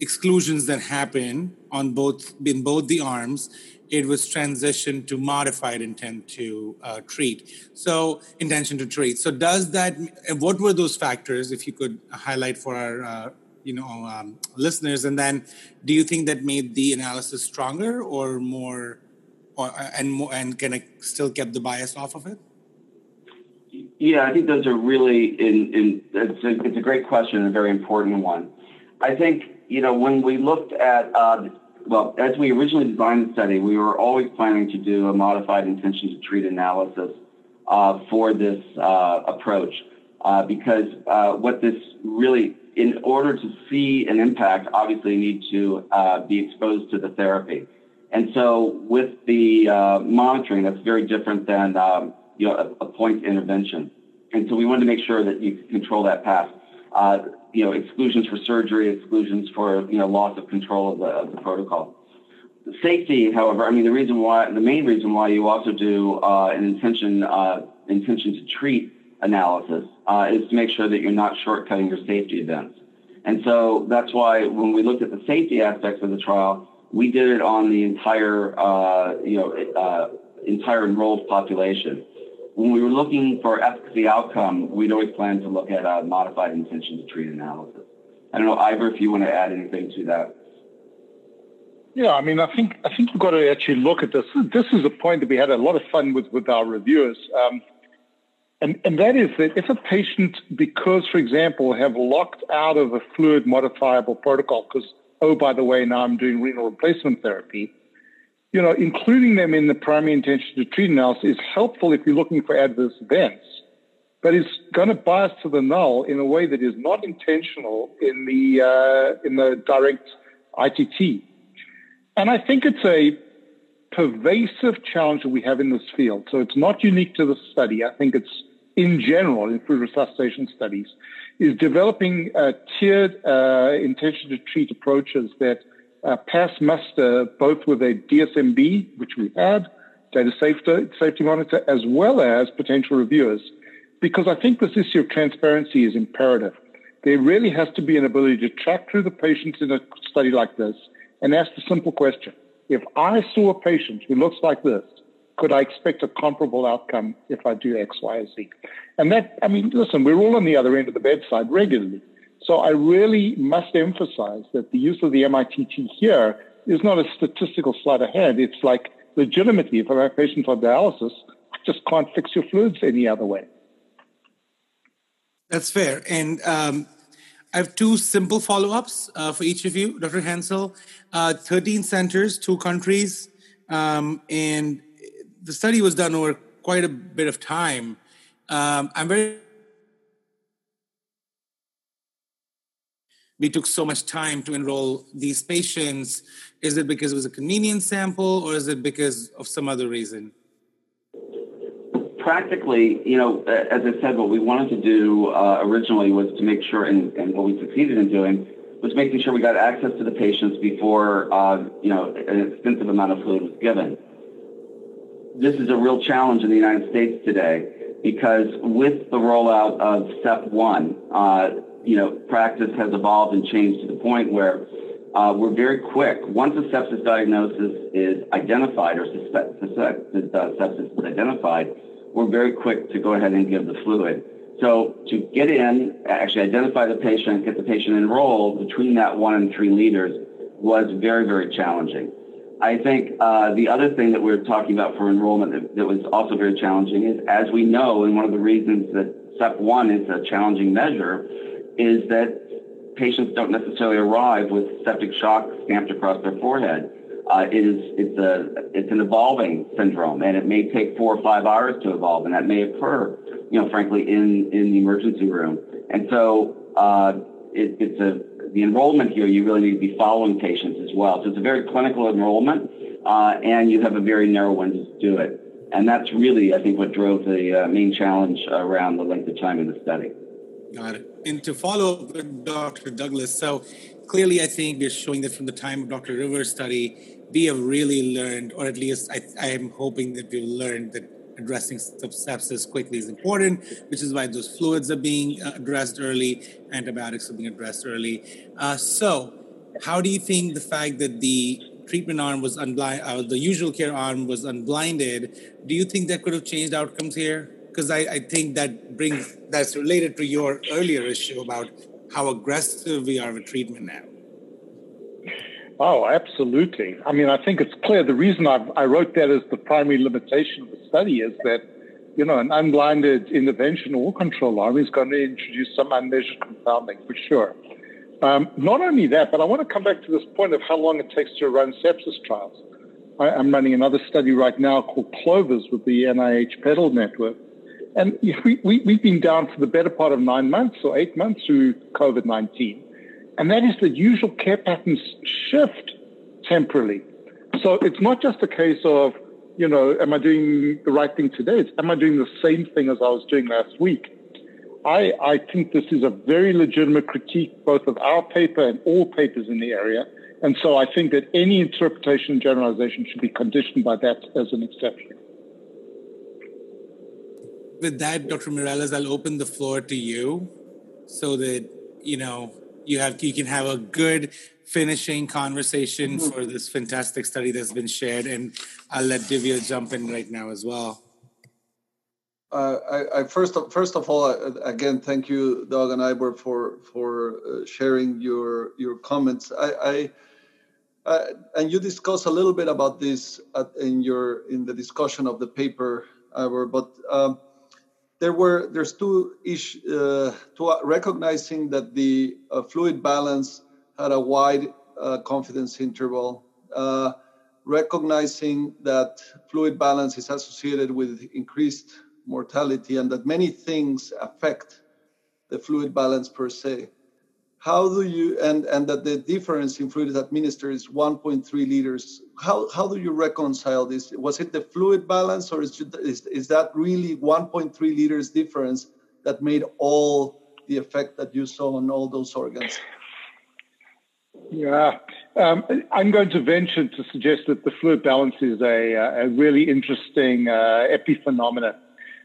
exclusions that happen on both in both the arms it was transitioned to modified intent to uh, treat. So intention to treat. So does that what were those factors if you could highlight for our uh, you know um, listeners? And then do you think that made the analysis stronger or more or and more and can I still kept the bias off of it? Yeah i think those are really in in it's a, it's a great question and a very important one. I think you know, when we looked at, uh, well, as we originally designed the study, we were always planning to do a modified intention to treat analysis uh, for this uh, approach uh, because uh, what this really, in order to see an impact, obviously need to uh, be exposed to the therapy. And so with the monitoring, that's very different than, um, you know, a, a point intervention. And so we wanted to make sure that you control that path you know, exclusions for surgery, exclusions for, you know, loss of control of the, of the protocol. Safety, however, I mean, the reason why, the main reason why you also do uh, an intention, uh, intention to treat analysis uh, is to make sure that you're not shortcutting your safety events. And so that's why when we looked at the safety aspects of the trial, we did it on the entire, uh, you know, uh, entire enrolled population. When we were looking for efficacy outcome, we'd always plan to look at a modified intention to treat analysis. I don't know, Ivor, if you want to add anything to that. Yeah, I mean, I think I think you've got to actually look at this. This is a point that we had a lot of fun with with our reviewers. Um, and, and that is that if a patient, because, for example, have locked out of a fluid modifiable protocol, because, oh, by the way, now I'm doing renal replacement therapy, you know, including them in the primary intention to treat analysis is helpful if you're looking for adverse events, but it's going to bias to the null in a way that is not intentional in the, uh, in the direct ITT. And I think it's a pervasive challenge that we have in this field. So it's not unique to the study. I think it's in general in fluid resuscitation studies is developing uh, tiered uh, intention to treat approaches that uh, pass muster both with a DSMB, which we had, data safety, safety monitor, as well as potential reviewers. Because I think this issue of transparency is imperative. There really has to be an ability to track through the patients in a study like this and ask the simple question. If I saw a patient who looks like this, could I expect a comparable outcome if I do X, Y, or Z? And that, I mean, listen, we're all on the other end of the bedside regularly. So I really must emphasize that the use of the MITT here is not a statistical sleight of hand. It's like legitimately, if I have patients on dialysis, I just can't fix your fluids any other way. That's fair. And um, I have two simple follow ups uh, for each of you, Dr. Hansell. Uh, 13 centers, two countries, um, and the study was done over quite a bit of time. Um, I'm very. We took so much time to enroll these patients. Is it because it was a convenient sample, or is it because of some other reason? Practically, you know, as I said, what we wanted to do uh, originally was to make sure, and, and, what we succeeded in doing was making sure we got access to the patients before, uh, you know, an extensive amount of fluid was given this is a real challenge in the United States today because with the rollout of SEP 1, uh, you know, practice has evolved and changed to the point where uh, we're very quick. Once a sepsis diagnosis is identified or suspect, suspected uh, sepsis is identified, we're very quick to go ahead and give the fluid. So to get in, actually identify the patient, get the patient enrolled between that one and three liters was very, very challenging. I think uh, the other thing that we're talking about for enrollment that, that, was also very challenging is, as we know, and one of the reasons that SEP 1 is a challenging measure, is that patients don't necessarily arrive with septic shock stamped across their forehead. Uh, it is it's a it's an evolving syndrome, and it may take four or five hours to evolve, and that may occur, you know, frankly, in in the emergency room. And so uh, it, it's a the enrollment here, you really need to be following patients as well. So it's a very clinical enrollment, uh, and you have a very narrow window to do it. And that's really, I think, what drove the uh, main challenge around the length of time in the study. Got it. And to follow up with Dr. Douglas, so clearly, I think we're showing that from the time of Dr. Rivers' study, we have really learned, or at least I, I am hoping that we've learned that addressing sepsis quickly is important, which is why those fluids are being uh, addressed early, antibiotics are being addressed early. Uh, so, how do you think the fact that the treatment arm was unblind, uh, the usual care arm was unblinded, do you think that could have changed outcomes here? Because I, I think that brings that's related to your earlier issue about how aggressive we are with treatment now. Oh, absolutely. I mean, I think it's clear. The reason I've, i wrote that as the primary limitation of the study is that, you know, an unblinded intervention or control arm is going to introduce some unmeasured confounding for sure. Um, not only that, but I want to come back to this point of how long it takes to run sepsis trials. I, am running another study right now called Clovers with the NIH PETAL network. And we, we, we've been down for the better part of nine months or eight months through COVID 19 and that is that usual care patterns shift temporarily. So it's not just a case of, you know, am I doing the right thing today? It's, am I doing the same thing as I was doing last week? I, I think this is a very legitimate critique, both of our paper and all papers in the area. And so I think that any interpretation and generalization should be conditioned by that as an exception. With that, Dr. Mireles, I'll open the floor to you so that you know you have you can have a good finishing conversation mm-hmm. for this fantastic study that's been shared, and I'll let Divya jump in right now as well. Uh, I, I, first of, first of all, uh, again, thank you, Doug and Ivor, for for uh, sharing your your comments. I, I uh, and you discussed a little bit about this at, in your in the discussion of the paper, Ivor, but um, there were there's two ish uh, to recognizing that the uh, fluid balance had a wide confidence interval recognizing that fluid balance is associated with increased mortality and that many things affect the fluid balance per se. How do you, and, and that the difference in fluid administered is 1.3 liters. How, how do you reconcile this? Was it the fluid balance or is, is, is that really 1.3 liters difference that made all the effect that you saw on all those organs? Yeah, um, I'm going to venture to suggest that the fluid balance is a, a really interesting uh, epiphenomena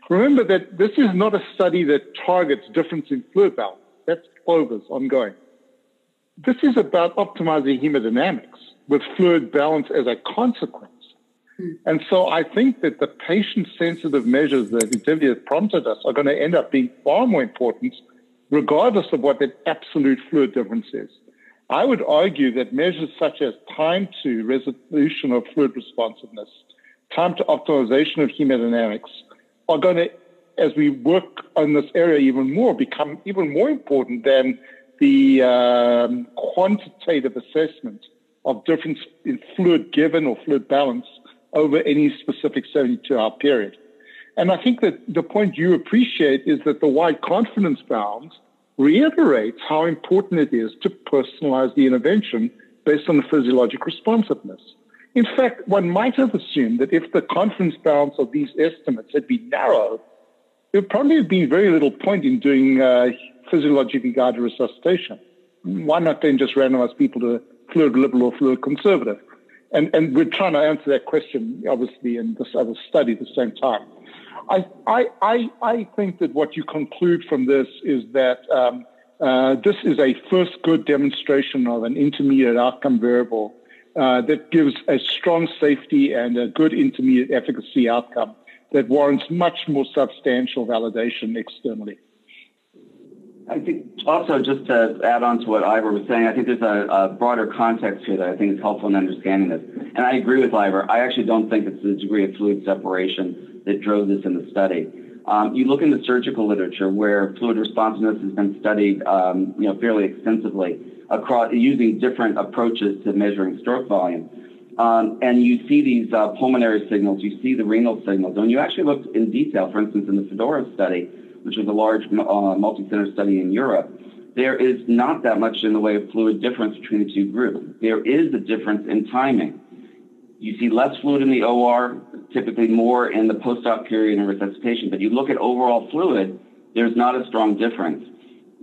Remember that this is not a study that targets difference in fluid balance. That's CLOVERS ongoing. This is about optimizing hemodynamics with fluid balance as a consequence. Hmm. And so I think that the patient sensitive measures that Divya prompted us are going to end up being far more important, regardless of what that absolute fluid difference is. I would argue that measures such as time to resolution of fluid responsiveness, time to optimization of hemodynamics, are going to, as we work on this area even more, become even more important than the um, quantitative assessment of difference in fluid given or fluid balance over any specific 72 hour period. And I think that the point you appreciate is that the wide confidence bounds reiterates how important it is to personalize the intervention based on the physiologic responsiveness. In fact, one might have assumed that if the confidence bounds of these estimates had been narrow, there would probably been very little point in doing uh, physiologically guided resuscitation. Why not then just randomize people to fluid liberal or fluid conservative? And, and we're trying to answer that question, obviously, in this other study at the same time. I, I, I, I think that what you conclude from this is that um, uh, this is a first good demonstration of an intermediate outcome variable uh, that gives a strong safety and a good intermediate efficacy outcome that warrants much more substantial validation externally. I think also just to add on to what Ivor was saying, I think there's a, a, broader context here that I think is helpful in understanding this. And I agree with Ivor. I actually don't think it's the degree of fluid separation that drove this in the study. Um, you look in the surgical literature where fluid responsiveness has been studied, um, you know, fairly extensively across using different approaches to measuring stroke volume. Um, and you see these uh, pulmonary signals, you see the renal signals. When you actually look in detail, for instance, in the Fedora study, which was a large uh, multi-center study in Europe, there is not that much in the way of fluid difference between the two groups. There is a difference in timing. You see less fluid in the OR, typically more in the post-op period and resuscitation. But you look at overall fluid, there's not a strong difference.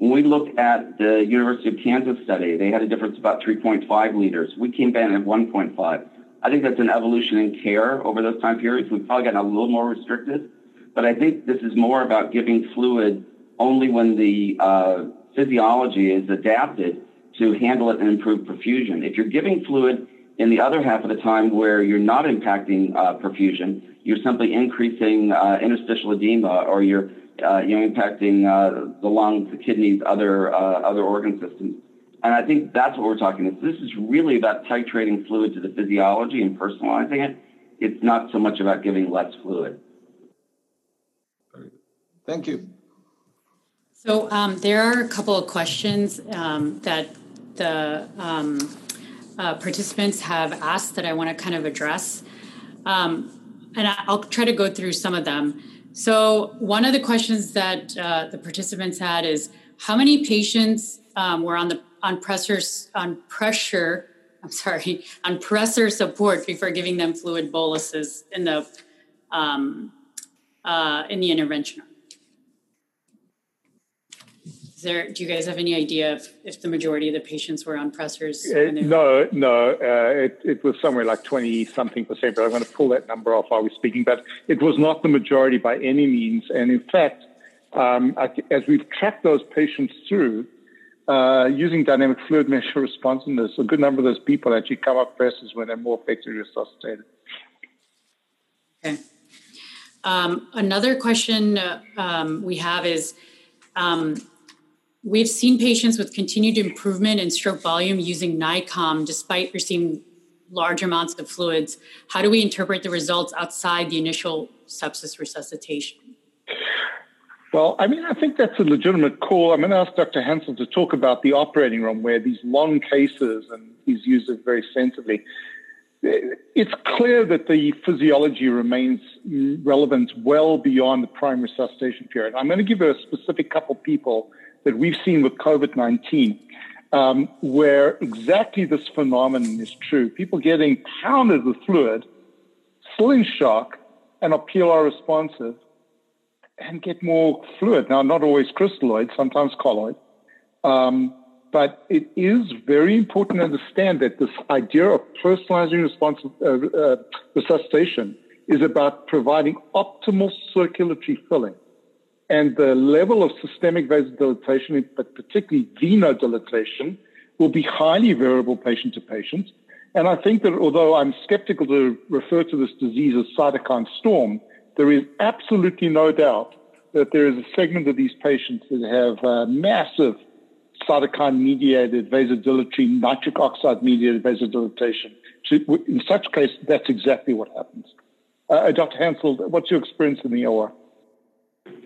When we looked at the University of Kansas study, they had a difference of about 3.5 liters. We came back at 1.5. I think that's an evolution in care over those time periods. We've probably gotten a little more restricted, but I think this is more about giving fluid only when the uh, physiology is adapted to handle it and improve perfusion. If you're giving fluid in the other half of the time where you're not impacting uh, perfusion, you're simply increasing uh, interstitial edema or you're uh, you know, impacting uh, the lungs, the kidneys, other uh, other organ systems. And I think that's what we're talking about. This is really about titrating fluid to the physiology and personalizing it. It's not so much about giving less fluid. Thank you. So um, there are a couple of questions um, that the um, uh, participants have asked that I want to kind of address. Um, and I'll try to go through some of them. So, one of the questions that uh, the participants had is how many patients um, were on the on pressure on pressure I'm sorry on pressor support before giving them fluid boluses in the um, uh, in the intervention. There, do you guys have any idea if, if the majority of the patients were on pressors? Uh, no, no. Uh, it, it was somewhere like 20 something percent, but I'm going to pull that number off while we're speaking. But it was not the majority by any means. And in fact, um, as we've tracked those patients through, uh, using dynamic fluid measure responsiveness, a good number of those people actually come up pressors when they're more effectively resuscitated. Okay. Um, another question uh, um, we have is um, we've seen patients with continued improvement in stroke volume using NICOM despite receiving large amounts of fluids. How do we interpret the results outside the initial sepsis resuscitation? Well, I mean, I think that's a legitimate call. I'm going to ask Dr. Hansell to talk about the operating room where these long cases, and he's used it very sensibly. It's clear that the physiology remains relevant well beyond the prime resuscitation period. I'm going to give a specific couple people that we've seen with COVID 19, um, where exactly this phenomenon is true. People getting pounded with fluid, in shock, and are PLR responsive, and get more fluid. Now, not always crystalloid, sometimes colloid. Um, but it is very important to understand that this idea of personalizing response, uh, uh, resuscitation is about providing optimal circulatory filling and the level of systemic vasodilatation, but particularly venodilatation, will be highly variable patient to patient. And I think that although I'm skeptical to refer to this disease as cytokine storm, there is absolutely no doubt that there is a segment of these patients that have uh, massive cytokine mediated vasodilatory, nitric oxide mediated vasodilatation. In such case, that's exactly what happens. Uh, Dr. Hansell, what's your experience in the OR?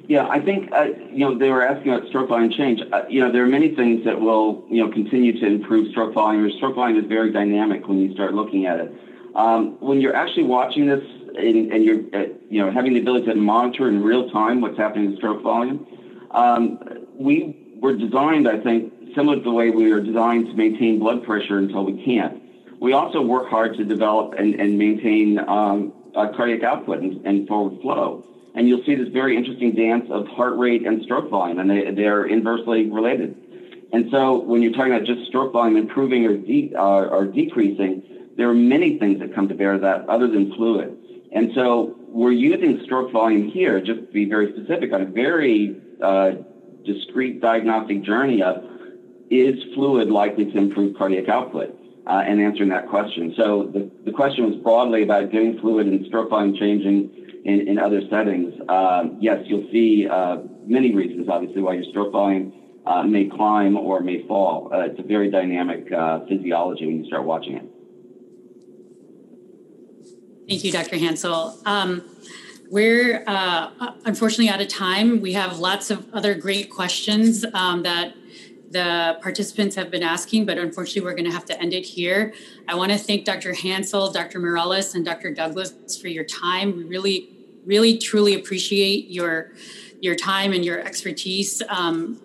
Yeah, I think uh, you know they were asking about stroke volume change. Uh, you know, there are many things that will you know continue to improve stroke volume. Stroke volume is very dynamic when you start looking at it. Um, when you're actually watching this and, and you're uh, you know having the ability to monitor in real time what's happening in stroke volume, um, we were designed, I think, similar to the way we are designed to maintain blood pressure until we can't. We also work hard to develop and, and maintain um, cardiac output and, and forward flow and you'll see this very interesting dance of heart rate and stroke volume, and they, they're inversely related. And so when you're talking about just stroke volume improving or, de- uh, or decreasing, there are many things that come to bear that other than fluid. And so we're using stroke volume here, just to be very specific, on a very uh, discrete diagnostic journey of is fluid likely to improve cardiac output? Uh, and answering that question. So the, the question was broadly about getting fluid and stroke volume changing in, in other settings, um, yes, you'll see uh, many reasons, obviously, why your stroke volume uh, may climb or may fall. Uh, it's a very dynamic uh, physiology when you start watching it. Thank you, Dr. Hansell. Um, we're uh, unfortunately out of time. We have lots of other great questions um, that the participants have been asking, but unfortunately, we're going to have to end it here. I want to thank Dr. Hansell, Dr. Morales, and Dr. Douglas for your time. We really, really, truly appreciate your your time and your expertise. Um,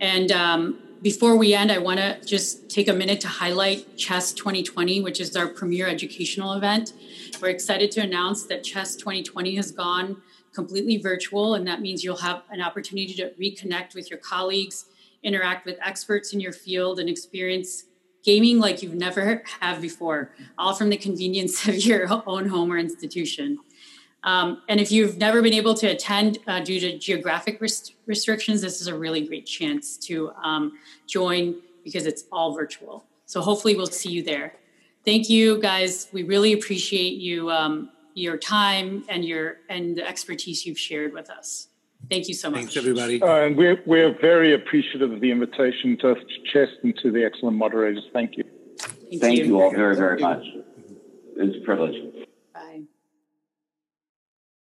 and um, before we end, I want to just take a minute to highlight CHEST 2020, which is our premier educational event. We're excited to announce that CHEST 2020 has gone completely virtual, and that means you'll have an opportunity to reconnect with your colleagues interact with experts in your field and experience gaming like you've never have before, all from the convenience of your own home or institution. Um, and if you've never been able to attend uh, due to geographic rest- restrictions, this is a really great chance to um, join because it's all virtual. So hopefully we'll see you there. Thank you, guys. We really appreciate you, um, your time and your and the expertise you've shared with us. Thank you so much. Thanks, everybody. Uh, and we're, we're very appreciative of the invitation to CHEST and to the excellent moderators. Thank you. Thank, Thank you. you all very, very much. It's a privilege.